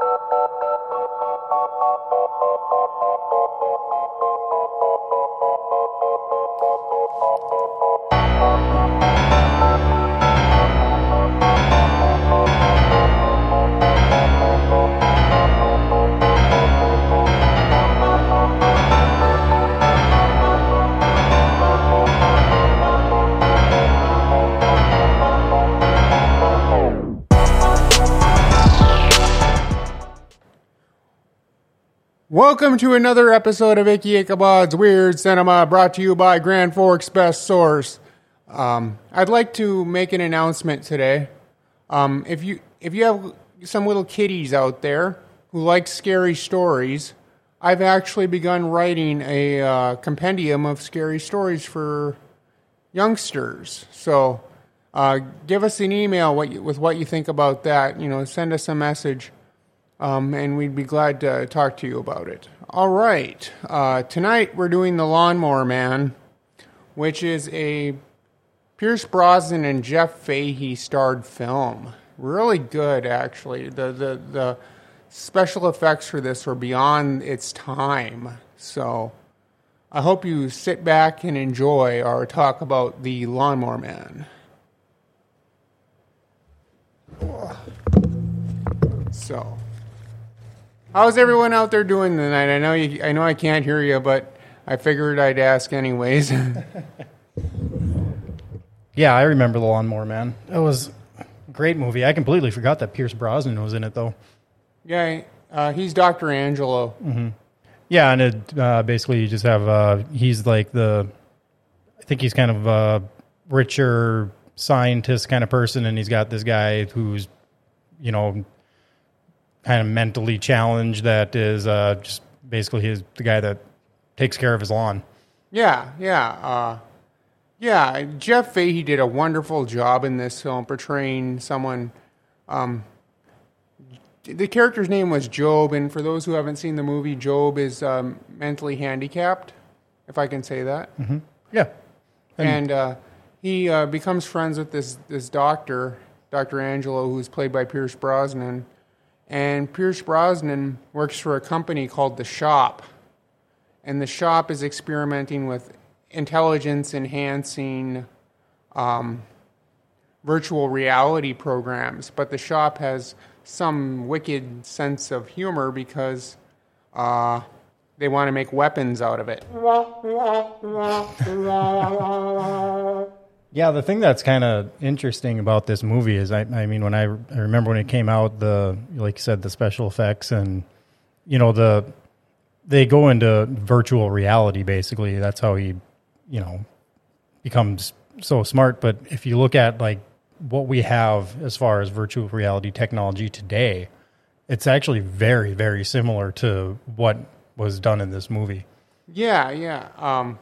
Thank you. Welcome to another episode of Icky Ichabod's Weird Cinema, brought to you by Grand Forks Best Source. Um, I'd like to make an announcement today. Um, if you if you have some little kiddies out there who like scary stories, I've actually begun writing a uh, compendium of scary stories for youngsters. So, uh, give us an email what you, with what you think about that. You know, send us a message um, and we'd be glad to talk to you about it. All right. Uh, tonight we're doing The Lawnmower Man, which is a Pierce Brosnan and Jeff Fahey starred film. Really good, actually. The, the, the special effects for this were beyond its time. So I hope you sit back and enjoy our talk about The Lawnmower Man. So. How's everyone out there doing tonight? I know you, I know I can't hear you, but I figured I'd ask anyways. yeah, I remember the Lawnmower Man. It was a great movie. I completely forgot that Pierce Brosnan was in it, though. Yeah, uh, he's Doctor Angelo. Mm-hmm. Yeah, and it uh, basically you just have uh, he's like the, I think he's kind of a richer scientist kind of person, and he's got this guy who's, you know, kind of mentally challenged that is uh, just basically his the guy that takes care of his lawn. Yeah, yeah, uh, yeah. Jeff Fahey did a wonderful job in this film portraying someone. Um, the character's name was Jobe, and for those who haven't seen the movie, Jobe is um, mentally handicapped, if I can say that. Mm-hmm. Yeah, and, and uh, he uh, becomes friends with this this doctor, Doctor Angelo, who's played by Pierce Brosnan and Pierce Brosnan works for a company called The Shop. And The Shop is experimenting with intelligence enhancing um, virtual reality programs. But The Shop has some wicked sense of humor because uh, they want to make weapons out of it. Yeah, the thing that's kind of interesting about this movie is, I, I mean, when I, I remember when it came out, the like you said, the special effects and you know the they go into virtual reality basically. That's how he, you know, becomes so smart. But if you look at like what we have as far as virtual reality technology today, it's actually very, very similar to what was done in this movie. Yeah, yeah. Um,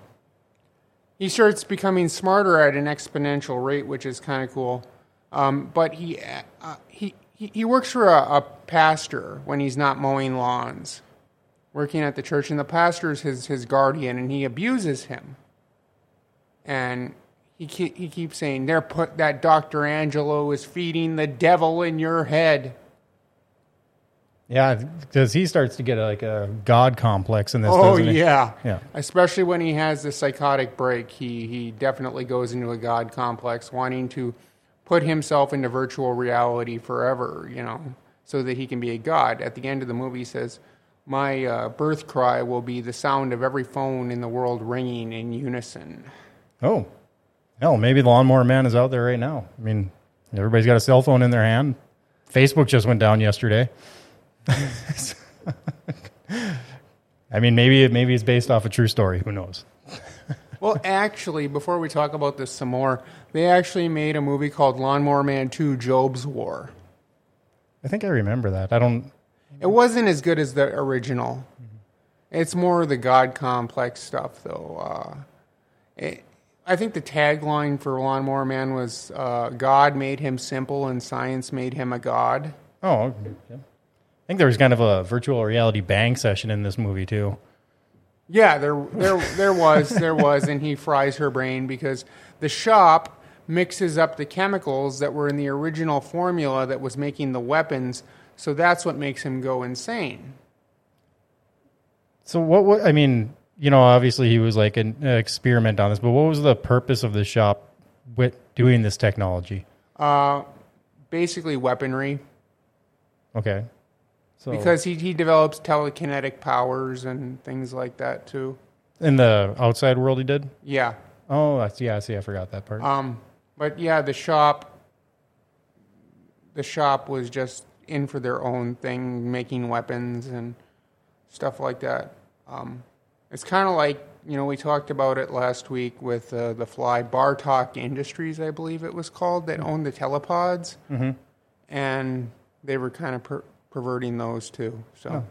he starts becoming smarter at an exponential rate, which is kind of cool. Um, but he, uh, he, he works for a, a, pastor when he's not mowing lawns, working at the church, and the pastor is his, his guardian, and he abuses him. And he, he keeps saying, "There, put that Dr. Angelo is feeding the devil in your head." Yeah, because he starts to get a, like a god complex in this. Oh yeah, yeah. Especially when he has the psychotic break, he he definitely goes into a god complex, wanting to put himself into virtual reality forever. You know, so that he can be a god. At the end of the movie, he says, "My uh, birth cry will be the sound of every phone in the world ringing in unison." Oh, hell, maybe the lawnmower man is out there right now. I mean, everybody's got a cell phone in their hand. Facebook just went down yesterday. I mean, maybe maybe it's based off a true story. Who knows? well, actually, before we talk about this some more, they actually made a movie called Lawnmower Man Two: Jobe's War. I think I remember that. I don't. It wasn't as good as the original. Mm-hmm. It's more the God complex stuff, though. Uh, it, I think the tagline for Lawnmower Man was uh, "God made him simple, and science made him a god." Oh, okay. I think there was kind of a virtual reality bang session in this movie too. Yeah, there there there was there was, and he fries her brain because the shop mixes up the chemicals that were in the original formula that was making the weapons So that's what makes him go insane. So what? what I mean, you know, obviously he was like an uh, experiment on this, but what was the purpose of the shop with doing this technology? Uh, basically, weaponry. Okay. So Because he, he develops telekinetic powers and things like that too. in the outside world he did. Yeah. Oh, I see. Yeah, I see. I forgot that part. Um, but yeah, the shop, the shop was just in for their own thing, making weapons and stuff like that. Um, it's kind of like you know we talked about it last week with uh, the Fly Bartok Industries, I believe it was called, that owned the telepods, Mm-hmm. and they were kind of per- perverting those too. So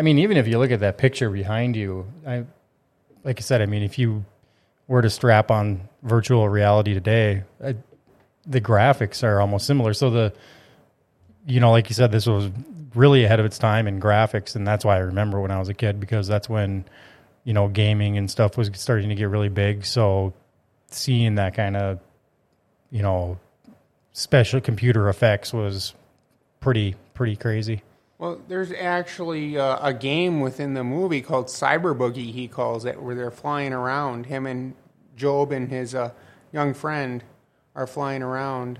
I mean, even if you look at that picture behind you, I, like I said, I mean, if you were to strap on virtual reality today, I, the graphics are almost similar. So the, you know, like you said, this was really ahead of its time in graphics, and that's why I remember when I was a kid because that's when, you know, gaming and stuff was starting to get really big. So seeing that kind of, you know, special computer effects was pretty pretty crazy. Well, there's actually uh, a game within the movie called Cyber Boogie, he calls it, where they're flying around. Him and Jobe and his uh, young friend are flying around.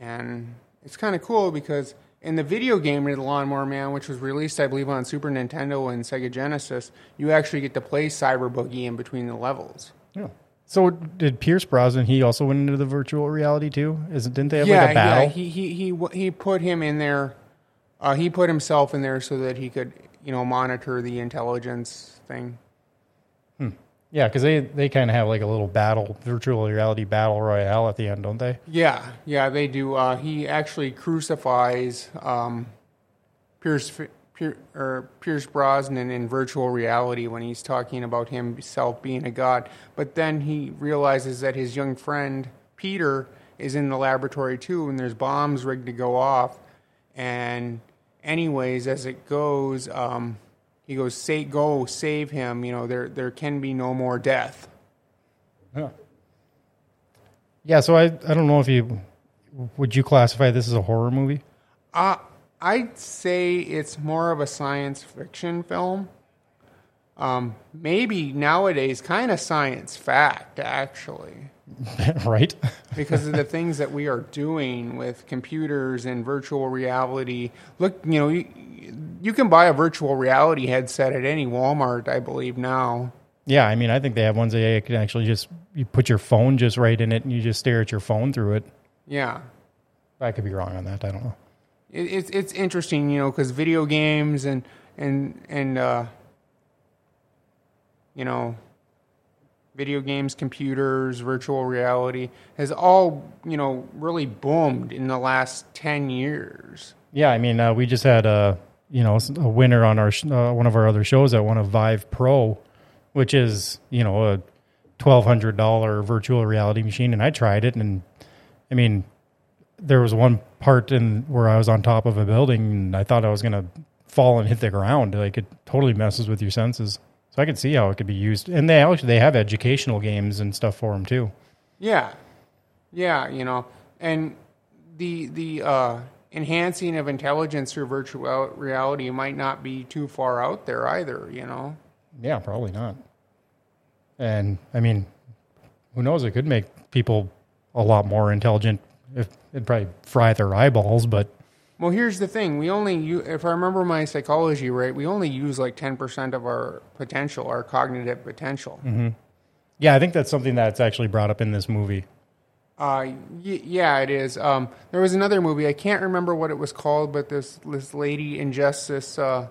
And it's kind of cool because in the video game, The Lawnmower Man, which was released, I believe, on Super Nintendo and Sega Genesis, you actually get to play Cyber Boogie in between the levels. Yeah. So did Pierce Brosnan? He also went into the virtual reality too. Is it? Didn't they have like a battle? Yeah, he, he, he, he put him in there. Uh, he put himself in there so that he could, you know, monitor the intelligence thing. Yeah, because they they kind of have like a little battle, virtual reality battle royale at the end, don't they? Yeah, yeah, they do. Uh, he actually crucifies um, Pierce Pierce Brosnan in virtual reality when he's talking about himself being a god. But then he realizes that his young friend Peter is in the laboratory too, and there's bombs rigged to go off. And anyways, as it goes, um, he goes, "Say, go save him." You know, there there can be no more death. Yeah. Yeah. So I I don't know if you would you classify this as a horror movie? Uh, I'd say it's more of a science fiction film. Um, maybe nowadays, kind of science fact, actually, right. because of the things that we are doing with computers and virtual reality. Look, you know, you, you can buy a virtual reality headset at any Walmart, I believe, now. Yeah. I mean, I think they have ones that you can actually just you put your phone just right in it and you just stare at your phone through it. Yeah. I could be wrong on that. I don't know. It, it's it's interesting, you know, because video games and and and uh, you know, video games, computers, virtual reality has all you know really boomed in the last ten years. Yeah, I mean, uh, we just had a you know a winner on our uh, one of our other shows at one of Vive Pro, which is you know a twelve hundred dollar virtual reality machine, and I tried it, and I mean, there was one part in where I was on top of a building, and I thought I was gonna fall and hit the ground. Like it totally messes with your senses. So I could see how it could be used, and they actually they have educational games and stuff for them too. Yeah, yeah, you know, and the the uh, enhancing of intelligence through virtual reality might not be too far out there either. You know. Yeah, probably not. And I mean, who knows? It could make people a lot more intelligent. If it'd probably fry their eyeballs, but Well, here's the thing. We only, u- if I remember my psychology right, we only use like 10% of our potential, our cognitive potential. yeah, I think that's something that's actually brought up in this movie. Uh, y- yeah, it is. Um, there was another movie. I can't remember what it was called, but this this lady ingests this uh,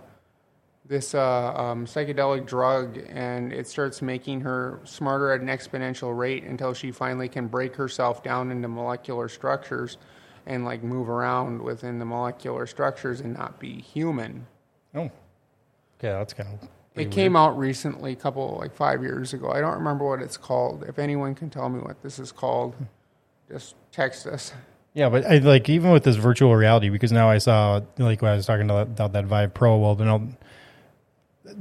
this uh, um, psychedelic drug, and it starts making her smarter at an exponential rate until she finally can break herself down into molecular structures and like move around within the molecular structures and not be human. Oh, okay, that's kind of. It came out recently, a couple like five years ago. I don't remember what it's called. If anyone can tell me what this is called, just text us. Yeah, but I, like even with this virtual reality, because now I saw like when I was talking about that Vive Pro. Well, you know,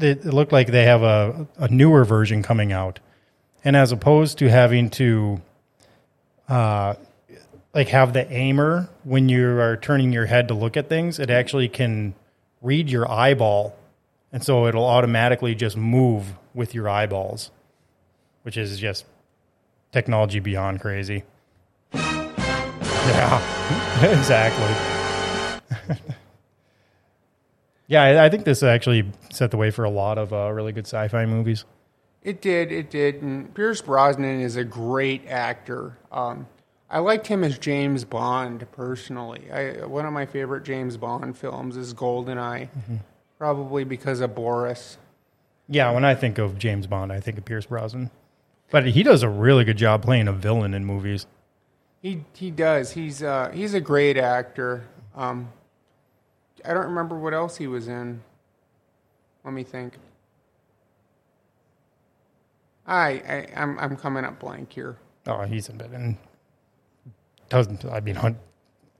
it looked like they have a, a newer version coming out, and as opposed to having to, uh, like have the aimer when you are turning your head to look at things, it actually can read your eyeball, and so it'll automatically just move with your eyeballs, which is just technology beyond crazy. Yeah, exactly. yeah, I, I think this actually set the way for a lot of uh, really good sci-fi movies. It did, it did. And Pierce Brosnan is a great actor. Um, I liked him as James Bond personally. I, one of my favorite James Bond films is Goldeneye, probably because of Boris. Yeah, when I think of James Bond, I think of Pierce Brosnan. But he does a really good job playing a villain in movies. He he does. He's uh, he's a great actor. Um, I don't remember what else he was in. Let me think. I, I I'm I'm coming up blank here. Oh, he's in it, and doesn't I mean hun-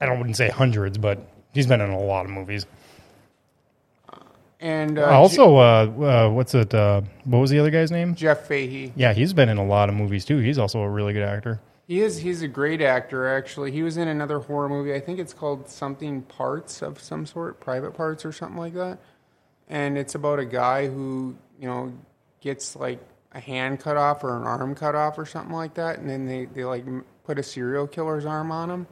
I don't wouldn't say hundreds, but he's been in a lot of movies. And uh, also, uh, uh, what's it? Uh, what was the other guy's name? Jeff Fahey. Yeah, he's been in a lot of movies too. He's also a really good actor. He is. He's a great actor. Actually, he was in another horror movie. I think it's called something Parts of some sort, Private Parts or something like that. And it's about a guy who you know gets like a hand cut off or an arm cut off or something like that, and then they they like put a serial killer's arm on him.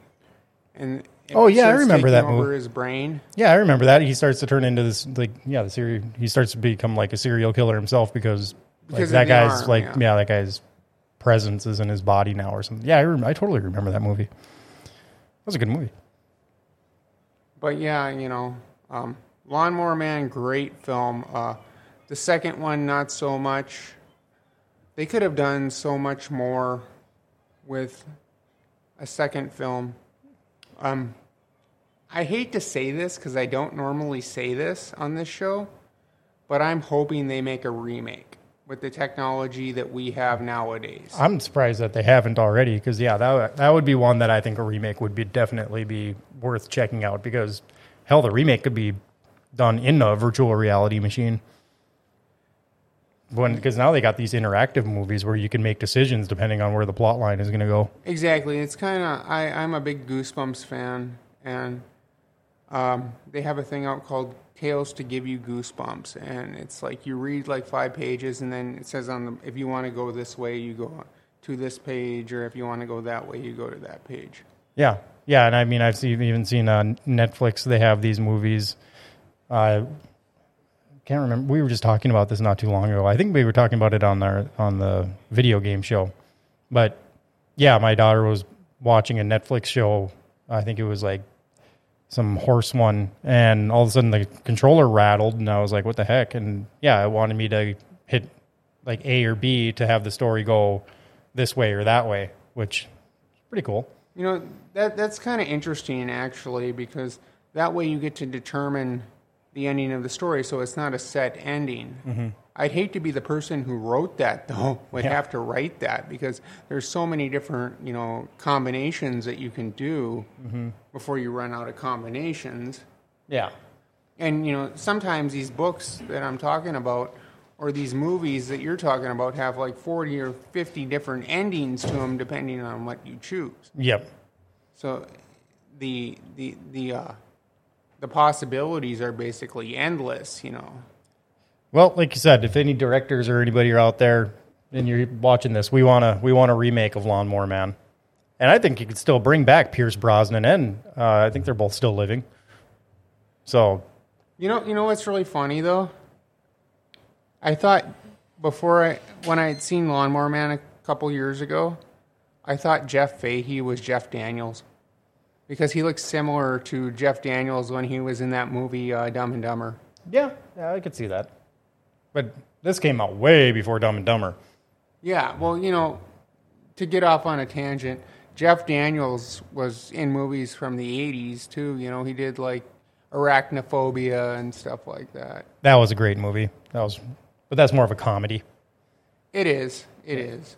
And Oh, yeah, I remember that over movie. his brain. Yeah, I remember that. He starts to turn into this like yeah, the serial. He starts to become like a serial killer himself because, like, Because that guy's arm, like yeah. yeah. that guy's presence is in his body now or something. Yeah, I, I totally remember that movie. That was a good movie. But yeah, you know, um, Lawnmower Man, great film. Uh, the second one, not so much. They could have done so much more with a second film. Um, I hate to say this because I don't normally say this on this show, but I'm hoping they make a remake with the technology that we have nowadays. I'm surprised that they haven't already because yeah, that that would be one that I think a remake would be definitely be worth checking out because hell, the remake could be done in a virtual reality machine. When because now they got these interactive movies where you can make decisions depending on where the plot line is going to go. Exactly. It's kind of I I'm a big Goosebumps fan, and um, they have a thing out called Tales to Give You Goosebumps, and it's like you read like five pages, and then it says on the if you want to go this way, you go to this page, or if you want to go that way, you go to that page. Yeah, yeah, and I mean I've seen, even seen on Netflix they have these movies. I can't remember. We were just talking about this not too long ago. I think we were talking about it on our on the video game show. But yeah, my daughter was watching a Netflix show. I think it was like some horse one, and all of a sudden the controller rattled, and I was like, "What the heck?" And yeah, it wanted me to hit like A or B to have the story go this way or that way, which is pretty cool. You know that that's kind of interesting actually because that way you get to determine the ending of the story, so it's not a set ending. Mm-hmm. I'd hate to be the person who wrote that though. Would Yeah. have to write that because there's so many different you know combinations that you can do before you run out of combinations. Yeah. And you know sometimes these books that I'm talking about. Or these movies that you're talking about have like 40 or 50 different endings to them depending on what you choose. Yep. So the the the uh, the possibilities are basically endless, you know. Well, like you said, if any directors or anybody are out there and you're watching this, we wanna we want a remake of Lawnmower Man, and I think you could still bring back Pierce Brosnan, and uh, I think they're both still living. So You know, you know what's really funny though? I thought before I when I had seen Lawnmower Man a couple years ago, I thought Jeff Fahey was Jeff Daniels because he looks similar to Jeff Daniels when he was in that movie uh, Dumb and Dumber. yeah, yeah, I could see that. But this came out way before Dumb and Dumber. Yeah, well, you know, to get off on a tangent, Jeff Daniels was in movies from the 80s too. You know, he did like Arachnophobia and stuff like that. That was a great movie. That was, but that's more of a comedy. It is. It is.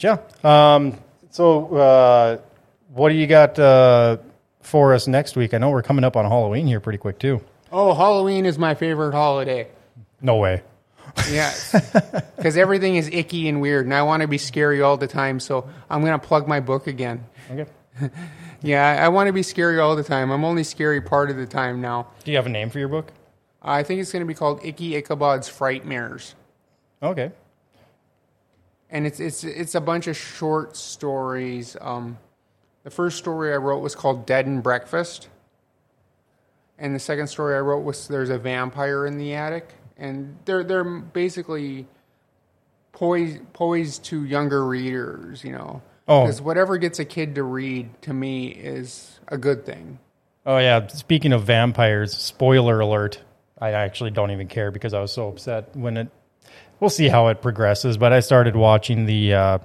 Yeah. Um, so, uh, what do you got uh, for us next week? I know we're coming up on Halloween here pretty quick too. Oh, Halloween is my favorite holiday. No way. Yes. Because everything is icky and weird, and I want to be scary all the time, so I'm going to plug my book again. Okay. Yeah, I, I want to be scary all the time. I'm only scary part of the time now. Do you have a name for your book? I think it's going to be called Icky Ichabod's Frightmares. Okay. and it's it's it's a bunch of short stories. Um, the first story I wrote was called Dead and Breakfast, and the second story I wrote was There's a Vampire in the Attic, and they're they're basically poised poised to younger readers, you know. Oh. Because whatever gets a kid to read to me is a good thing. Oh yeah. Speaking of vampires, spoiler alert. I actually don't even care because I was so upset when it. We'll see how it progresses, but I started watching the uh,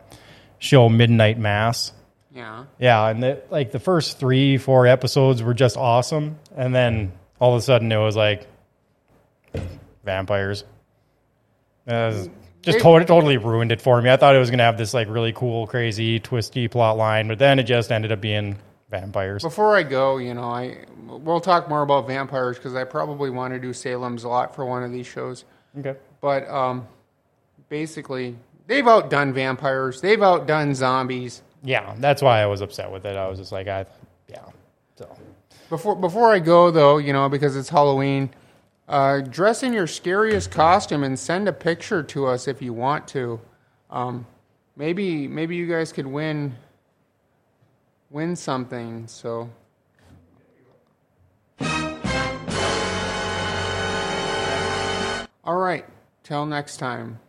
show Midnight Mass. Yeah. Yeah, and the, like the first three, four episodes were just awesome, and then all of a sudden it was like vampires. Uh, just They- totally, ruined it for me. I thought it was gonna have this like really cool, crazy, twisty plot line, but then it just ended up being vampires. Before I go, you know, I we'll talk more about vampires because I probably want to do Salem's a Lot for one of these shows. Okay. But um, basically, they've outdone vampires. They've outdone zombies. Yeah, that's why I was upset with it. I was just like, I, yeah. So Before before I go though, you know, because it's Halloween, uh, dress in your scariest costume and send a picture to us if you want to. Um, maybe maybe you guys could win win something. So. All right. Till next time.